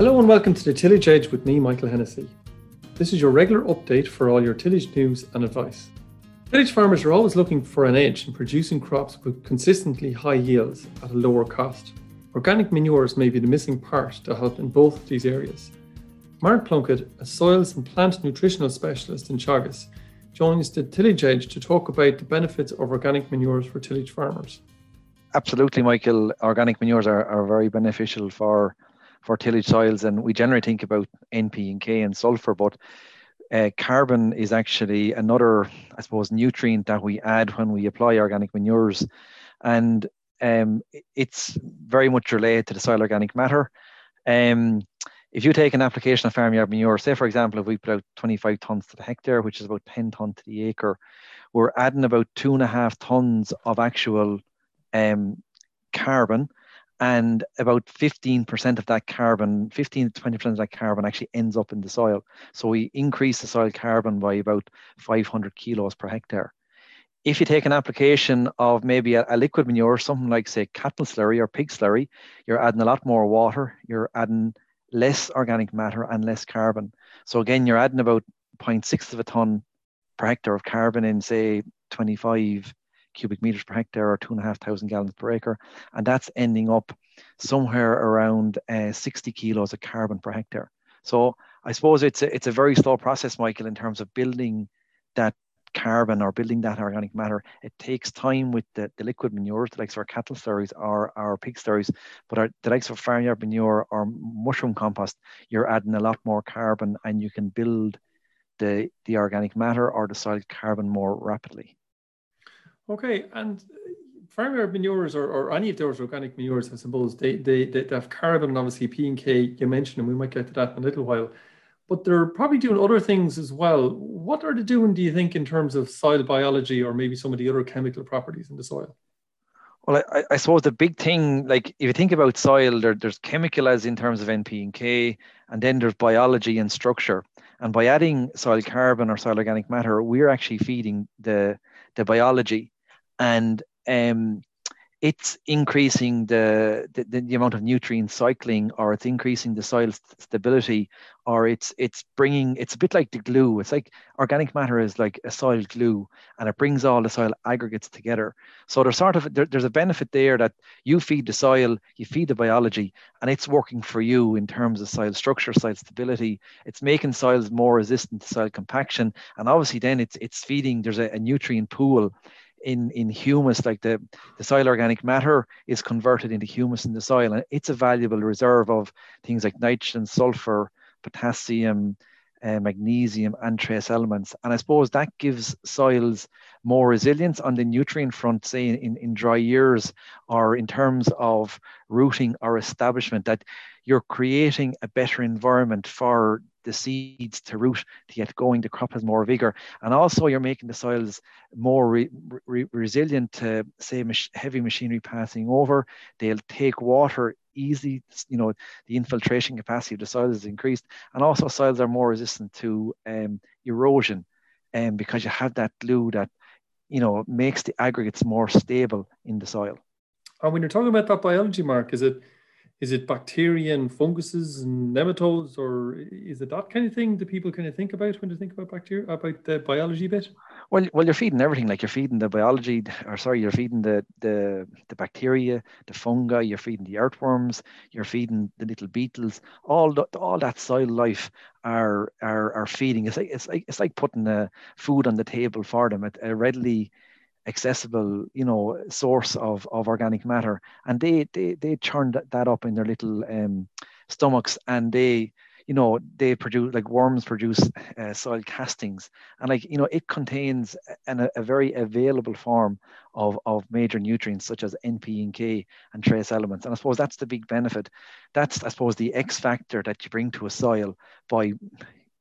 Hello and welcome to the Tillage Edge with me, Michael Hennessy. This is your regular update for all your tillage news and advice. Tillage farmers are always looking for an edge in producing crops with consistently high yields at a lower cost. Organic manures may be the missing part to help in both of these areas. Mark Plunkett, a soils and plant nutritional specialist in Teagasc, joins the Tillage Edge to talk about the benefits of organic manures for tillage farmers. Absolutely, Michael. Organic manures are, are very beneficial for for tillage soils, and we generally think about NP and K and sulfur, but uh, carbon is actually another, I suppose, nutrient that we add when we apply organic manures, and um, it's very much related to the soil organic matter. Um, if you take an application of farmyard manure, say for example, if we put out 25 tons to the hectare, which is about 10 tons to the acre, we're adding about two and a half tons of actual um, carbon and about 15% of that carbon 15 to 20% of that carbon actually ends up in the soil. So we increase the soil carbon by about 500 kilos per hectare. If you take an application of maybe a, a, liquid manure something like say cattle slurry or pig slurry you're adding a lot more water you're adding less organic matter and less carbon. So again you're adding about 0.6 of a ton per hectare of carbon in say 25 cubic meters per hectare or two and a half thousand gallons per acre. And that's ending up somewhere around uh, 60 kilos of carbon per hectare. So I suppose it's a, it's a very slow process, Michael, in terms of building that carbon or building that organic matter. It takes time with the, the liquid manures, the likes of our cattle slurries or our pig slurries, but our, the likes of farmyard manure or mushroom compost, you're adding a lot more carbon and you can build the, the organic matter or the soil carbon more rapidly. Okay, and uh, farmyard manures or, or any of those organic manures, I suppose, they, they, they have carbon and obviously P and K, you mentioned, and we might get to that in a little while. But they're probably doing other things as well. What are they doing, do you think, in terms of soil biology or maybe some of the other chemical properties in the soil? Well, I, I suppose the big thing, like if you think about soil, there, there's chemical as in terms of NP and K, and then there's biology and structure. And by adding soil carbon or soil organic matter, we're actually feeding the the biology and um, it's increasing the, the, the amount of nutrient cycling or it's increasing the soil stability or it's it's bringing it's a bit like the glue. It's like organic matter is like a soil glue and it brings all the soil aggregates together. So there's sort of there, there's a benefit there that you feed the soil you feed the biology and it's working for you in terms of soil structure soil stability. It's making soils more resistant to soil compaction and obviously then it's it's feeding there's a, a nutrient pool in in humus like the the soil organic matter is converted into humus in the soil. And it's a valuable reserve of things like nitrogen sulfur potassium uh, magnesium and trace elements. And i suppose that gives soils more resilience on the nutrient front say in, in dry years or in terms of rooting or establishment that you're creating a better environment for the seeds to root to get going. The crop has more vigor, and also you're making the soils more re- re- resilient to say mach- heavy machinery passing over. They'll take water easy You know the infiltration capacity of the soil is increased, and also soils are more resistant to um, erosion, and um, because you have that glue that you know makes the aggregates more stable in the soil. And when you're talking about that biology, Mark, is it is it bacteria and funguses and nematodes, or is it that kind of thing that people kind of think about when they think about bacteria, about the biology bit? Well, well, you're feeding everything. Like you're feeding the biology, or sorry, you're feeding the the the bacteria, the fungi. You're feeding the earthworms. You're feeding the little beetles. All the, all that soil life are are are feeding. It's like it's like it's like putting a food on the table for them. a readily accessible, you know, source of, of organic matter. And they they they churn that up in their little um, stomachs, and they you know they produce like worms produce uh, soil castings. And like you know it contains an, a very available form of, of major nutrients such as np and k and trace elements. And i suppose that's the big benefit. That's i suppose the x factor that you bring to a soil by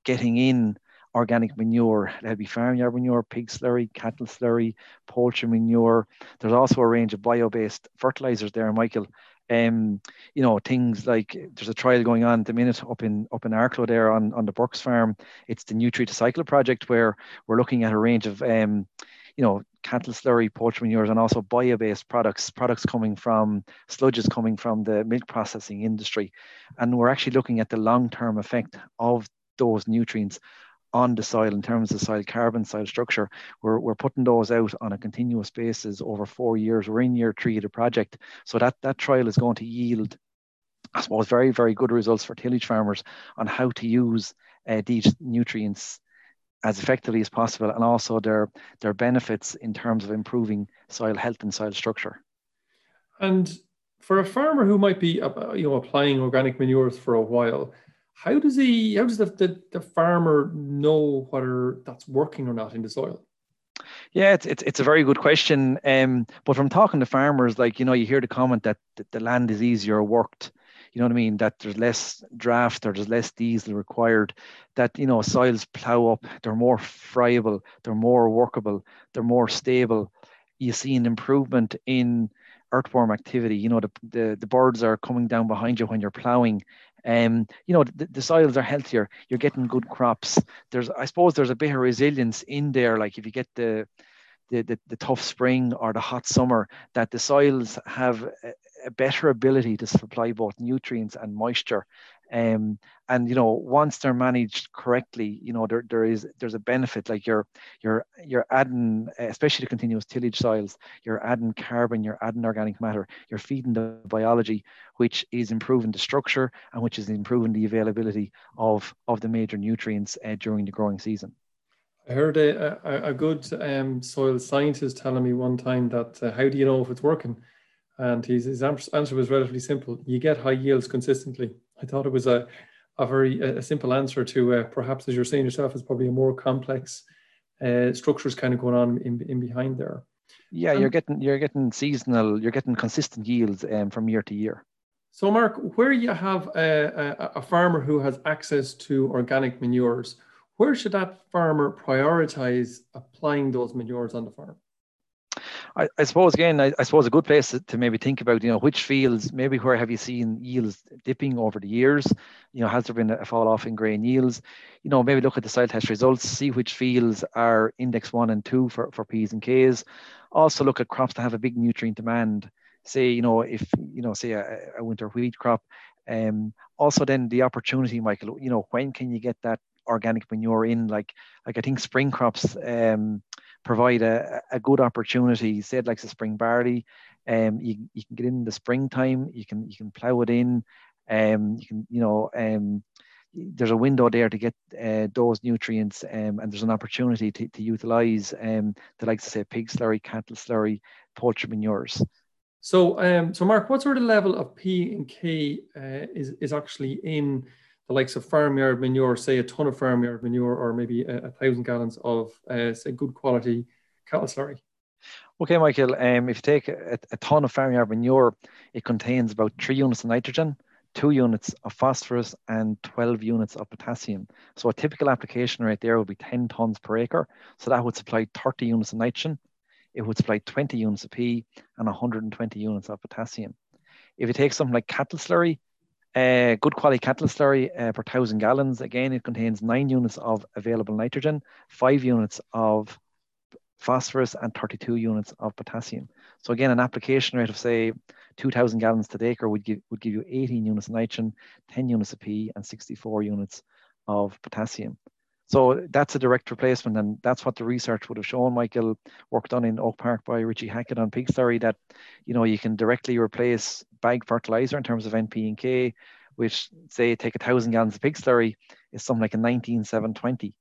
getting in organic manure. There'll be farmyard manure, pig slurry, cattle slurry, poultry manure. There's also a range of bio-based fertilizers there, Michael. Um, you know, things like there's a trial going on at the minute up in up in Arklow there on, on the Burks farm. It's the Nutrient Cycle project where we're looking at a range of um, you know, cattle slurry, poultry manures, and also bio-based products, products coming from sludges coming from the milk processing industry. And we're actually looking at the long-term effect of those nutrients on the soil in terms of soil carbon, soil structure. We're, we're putting those out on a continuous basis over four years. We're in year three of the project. So that, that trial is going to yield, I suppose, very, very good results for tillage farmers on how to use uh, these nutrients as effectively as possible and also their, their benefits in terms of improving soil health and soil structure. And for a farmer who might be uh, you know, applying organic manures for a while, how does he how does the, the, the farmer know whether that's working or not in the soil yeah, it's, it's it's a very good question. Um, but from talking to farmers, like you know, you hear the comment that, the land is easier worked. You know what I mean? That there's less draft or there's less diesel required. That you know, soils plow up. They're more friable. They're more workable. They're more stable. You see an improvement in earthworm activity. You know, the, the, the birds are coming down behind you when you're plowing. Um, you know, the, the soils are healthier. You're getting good crops. There's, I suppose, there's a bit of resilience in there. Like if you get the, the, the, the tough spring or the hot summer, that the soils have a, a better ability to supply both nutrients and moisture um, and you know once they're managed correctly you know there, there is there's a benefit like you're you're you're adding especially the continuous tillage soils you're adding carbon you're adding organic matter you're feeding the biology which is improving the structure and which is improving the availability of of the major nutrients uh, during the growing season I heard a, a, a good um, soil scientist telling me one time that uh, how do you know if it's working? And his, his answer was relatively simple. You get high yields consistently. I thought it was a, a very a simple answer to uh, perhaps, as you're saying yourself, is probably a more complex uh, structures kind of going on in, in behind there. Yeah, um, you're getting you're getting seasonal, you're getting consistent yields um, from year to year. So, Mark, where you have a, a, a farmer who has access to organic manures, where should that farmer prioritize applying those manures on the farm? I, I suppose again, I, I, suppose a good place to, to, maybe think about, you know, which fields, maybe where have you seen yields dipping over the years? You know, has there been a fall off in grain yields? You know, maybe look at the soil test results, see which fields are index one and two for, for P's and K's. Also look at crops that have a big nutrient demand. Say, you know, if, you know, say a, a winter wheat crop. Um, also then the opportunity, Michael, you know, when can you get that organic manure in? Like, like I think spring crops, um, provide a, a good opportunity. Say it like the spring barley, um, you, you can get in the springtime, you can you can plow it in, um, you can you know um, there's a window there to get uh, those nutrients um, and there's an opportunity to, to utilize um, the likes of say pig slurry, cattle slurry, poultry manures. So, um, so Mark, what sort of level of P and K uh, is is actually in the likes of farmyard manure, say a ton of farmyard manure, or maybe a, a thousand gallons of, uh, say, good quality cattle slurry? Okay, Michael. Um, if you take a, a, ton of farmyard manure, it contains about three units of nitrogen, two units of phosphorus, and 12 units of potassium. So a typical application right there would be 10 tons per acre. So that would supply 30 units of nitrogen. It would supply 20 units of P and 120 units of potassium. If you take something like cattle slurry, uh, good quality cattle slurry uh, per thousand gallons. Again, it contains nine units of available nitrogen, five units of phosphorus, and 32 units of potassium. So again, an application rate of say 2,000 gallons to the acre would give would give you 18 units of nitrogen, 10 units of P, and 64 units of potassium. So that's a direct replacement, and that's what the research would have shown. Michael work done in Oak Park by Richie Hackett on pig slurry that you know you can directly replace bag fertilizer in terms of NP and K, which say take a thousand gallons of pig slurry is something like a 19720.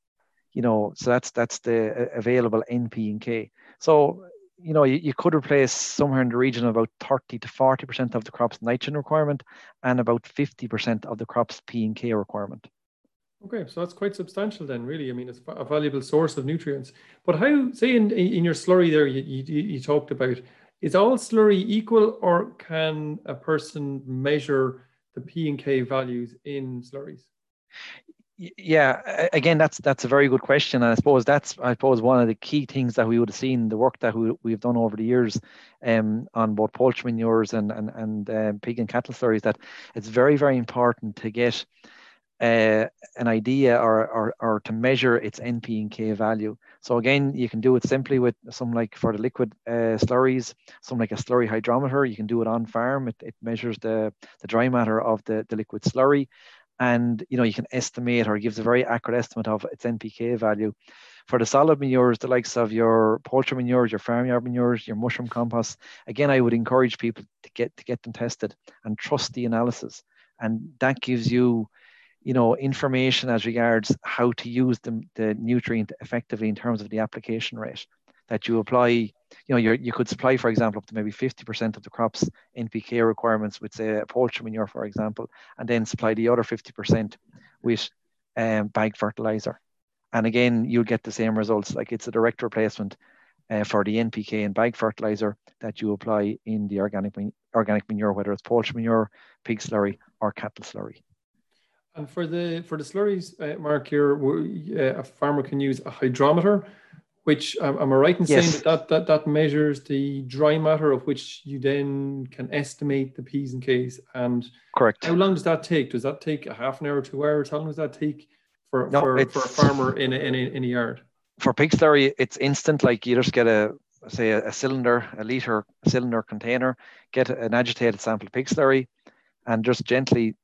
You know, so that's that's the available NP and K. So you know, you, you could replace somewhere in the region of about 30 to 40% of the crop's nitrogen requirement and about 50% of the crop's P and K requirement. Okay, so that's quite substantial then, really. I mean, it's a valuable source of nutrients. But how, say, in, in your slurry there, you, you, you talked about, is all slurry equal or can a person measure the P and K values in slurries? Yeah, again, that's that's a very good question, and I suppose that's I suppose one of the key things that we would have seen the work that we, we've done over the years, um, on both poultry manures and and and um, pig and cattle slurries. That it's very very important to get uh, an idea or, or, or to measure its NP and K value. So again, you can do it simply with some like for the liquid uh, slurries, some like a slurry hydrometer. You can do it on farm. It, it measures the, the dry matter of the, the liquid slurry. And you know you can estimate or gives a very accurate estimate of its NPK value. For the solid manures, the likes of your poultry manures, your farmyard manures, your mushroom compost, again, I would encourage people to get to get them tested and trust the analysis. And that gives you you know, information as regards how to use the, the nutrient effectively in terms of the application rate that you apply. You know, you you could supply, for example, up to maybe 50% of the crop's NPK requirements with, say, poultry manure, for example, and then supply the other 50% with um, bag fertilizer. And again, you'll get the same results. Like it's a direct replacement uh, for the NPK and bag fertilizer that you apply in the organic organic manure, whether it's poultry manure, pig slurry, or cattle slurry. And for the for the slurries, uh, Mark, here uh, a farmer can use a hydrometer, which um, am I right in yes. saying that, that that measures the dry matter of which you then can estimate the p's and k's. And correct. How long does that take? Does that take a half an hour, two hours? How long does that take for no, for, for a farmer in a, in a, in a yard? For pig slurry, it's instant. Like you just get a say a, a cylinder, a liter cylinder container, get an agitated sample of pig slurry, and just gently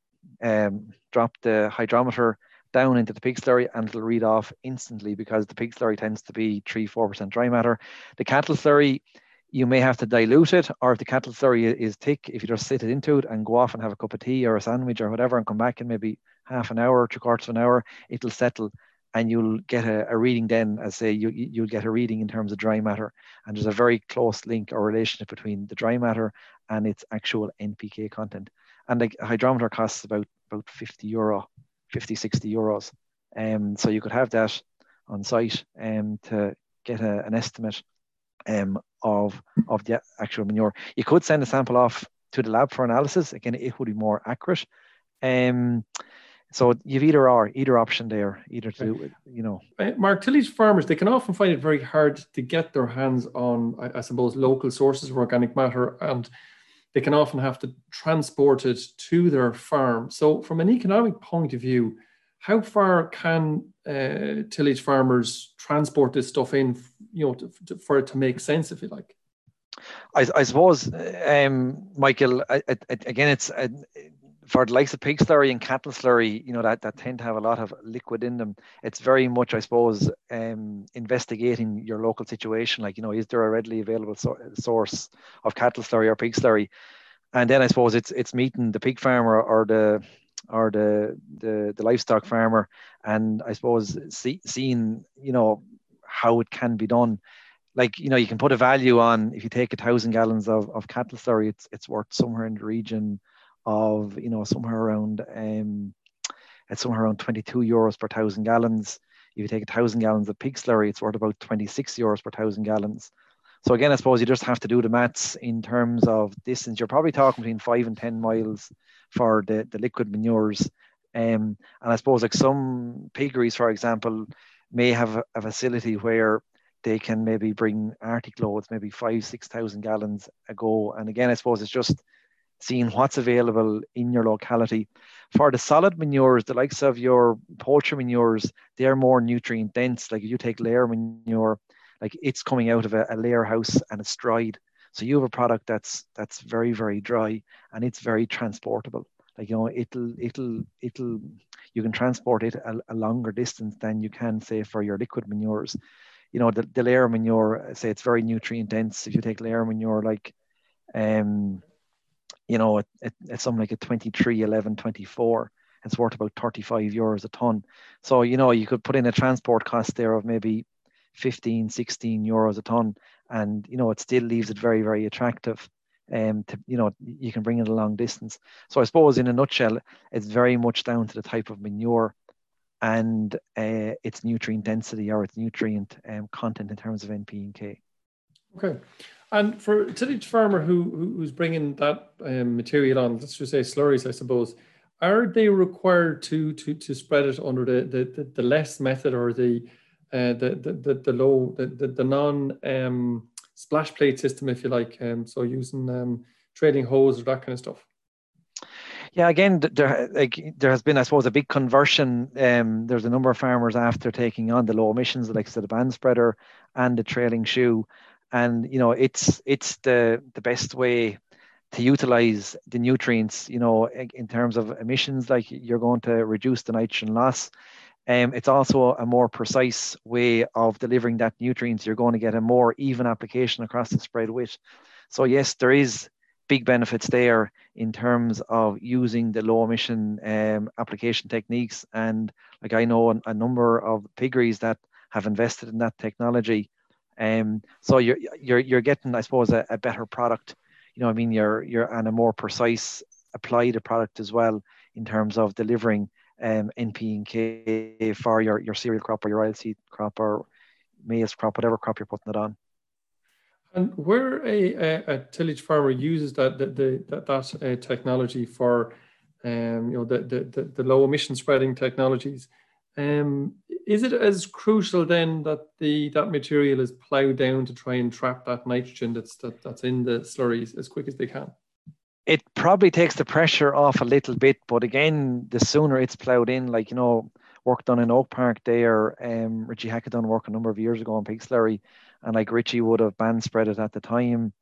um, drop the hydrometer down into the pig slurry and it'll read off instantly because the pig slurry tends to be 3 4% dry matter. The cattle slurry, you may have to dilute it, or if the cattle slurry is thick, if you just sit it into it and go off and have a cup of tea or a sandwich or whatever and come back in maybe half an hour, two quarters of an hour, it'll settle and you'll get a, a reading then as say you, you'll get a reading in terms of dry matter and there's a very close link or relationship between the dry matter and its actual npk content and the hydrometer costs about about 50 euro, 50, 60 euros. Um, so you could have that on site um, to get a, an estimate um, of, of the actual manure. You could send a sample off to the lab for analysis. Again, it would be more accurate. Um, so you've either or, either option there, either to, you know. Uh, Mark, tillage farmers, they can often find it very hard to get their hands on, I, I suppose, local sources of organic matter and they can often have to transport it to their farm. So, from an economic point of view, how far can uh, tillage farmers transport this stuff in, you know, to, to, for it to make sense, if you like? I, I suppose, um, Michael. I, I, again, it's for the likes of pig slurry and cattle slurry, you know, that, that tend to have a lot of liquid in them. It's very much, I suppose, um, investigating your local situation. Like, you know, is there a readily available so- source of cattle slurry or pig slurry? And then I suppose it's it's meeting the pig farmer or the or the the, the livestock farmer, and I suppose see, seeing you know how it can be done. Like you know, you can put a value on if you take a thousand gallons of, of cattle slurry, it's it's worth somewhere in the region of you know somewhere around um, it's somewhere around 22 euros per thousand gallons. If you take a thousand gallons of pig slurry, it's worth about 26 euros per thousand gallons. So again, I suppose you just have to do the maths in terms of distance. You're probably talking between five and 10 miles for the, the liquid manures. Um, and I suppose like some piggeries, for example, may have a, a facility where they can maybe bring artic loads, maybe five, 6,000 gallons a go. And again, I suppose it's just seeing what's available in your locality. For the solid manures, the likes of your poultry manures, they're more nutrient dense. Like if you take layer manure, like it's coming out of a, a layer house and it's dried. So you have a product that's that's very very dry and it's very transportable. Like you know, it'll it'll it'll you can transport it a, a longer distance than you can say for your liquid manures. You know, the, the layer manure, say it's very nutrient dense. If you take layer manure like um you know, it, it, it's something like a 23, 11, 24. It's worth about 35 euros a ton. So, you know, you could put in a transport cost there of maybe 15, 16 euros a ton. And, you know, it still leaves it very, very attractive. Um, to, you know, you can bring it a long distance. So I suppose in a nutshell, it's very much down to the type of manure and uh, its nutrient density or its nutrient um, content in terms of NP and K. Okay. And for tillage farmer who, who's bringing that um, material on, let's just say slurries, I suppose, are they required to to to spread it under the the, the, less method or the uh, the, the, the the low the the, the non um, splash plate system, if you like? Um, so using um, trailing hose or that kind of stuff. Yeah, again, there like there has been, I suppose, a big conversion. Um, there's a number of farmers after taking on the low emissions, like the band spreader and the trailing shoe, and you know, it's it's the the best way to utilize the nutrients. You know, in terms of emissions, like you're going to reduce the nitrogen loss. Um, it's also a more precise way of delivering that nutrients. You're going to get a more even application across the spread width. So yes, there is big benefits there in terms of using the low emission um, application techniques. And like I know a, a, number of piggeries that have invested in that technology. Um, so you're you're you're getting, I suppose, a, a better product. You know, I mean, you're you're and a more precise applied product as well in terms of delivering um, NP and K for your your cereal crop or your oilseed crop or maize crop, whatever crop you're putting it on. And where a, a, a tillage farmer uses that the, the that, that uh, technology for, um, you know, the, the, the, low emission spreading technologies, um, is it as crucial then that the that material is ploughed down to try and trap that nitrogen that's that, that's in the slurries as quick as they can? It probably takes the pressure off a little bit, but again, the sooner it's ploughed in, like you know, work done in Oak Park there, um, Richie Hackett done work a number of years ago on pig slurry and like Richie would have band spread it at the time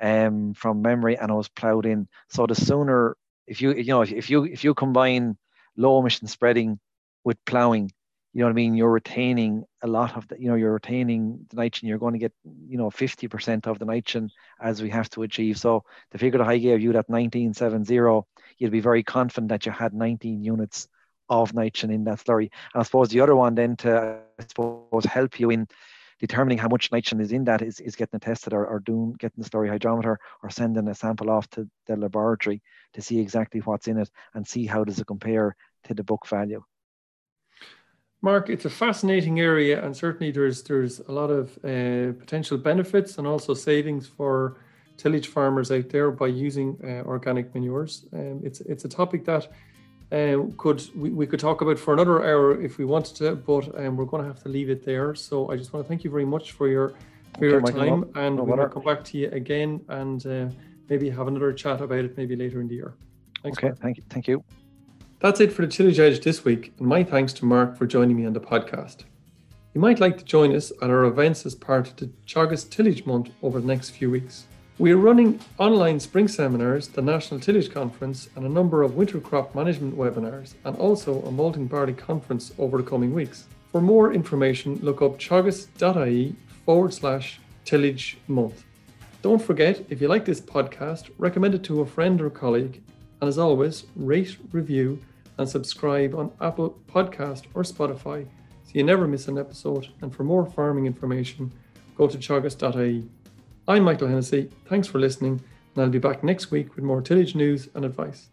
um, from memory, and it was ploughed in. So the sooner, if you you know if you if you combine low emission spreading with ploughing, you know what I mean, you're retaining a lot of the, you know, you're retaining the nitrogen. You're going to get you know 50% of the nitrogen as we have to achieve. So the figure that I gave you that 1970, you'd be very confident that you had 19 units of nitrogen in that slurry. And I suppose the other one then to I suppose help you in determining how much nitrogen is in that is, is getting it tested or, or doing getting the slurry hydrometer or sending a sample off to the laboratory to see exactly what's in it and see how does it compare to the book value. Mark, it's a fascinating area, and certainly there's there's a lot of uh, potential benefits and also savings for tillage farmers out there by using uh, organic manures. Um, it's it's a topic that um, could we, we could talk about for another hour if we wanted to, but um, we're going to have to leave it there. So I just want to thank you very much for your for okay, your time, and no we'll come back to you again and uh, maybe have another chat about it maybe later in the year. Thanks, okay, Mark. thank you, thank you. That's it for the Tillage Edge this week, and my thanks to Mark for joining me on the podcast. You might like to join us at our events as part of the Teagasc Tillage Month over the next few weeks. We are running online spring seminars, the National Tillage Conference, and a number of winter crop management webinars, and also a malting barley conference over the coming weeks. For more information, look up teagasc.ie forward slash tillage month. Don't forget, if you like this podcast, recommend it to a friend or colleague. And as always, rate, review, and subscribe on Apple Podcast or Spotify so you never miss an episode. And for more farming information, go to teagasc.ie. I'm Michael Hennessy. Thanks for listening, and I'll be back next week with more tillage news and advice.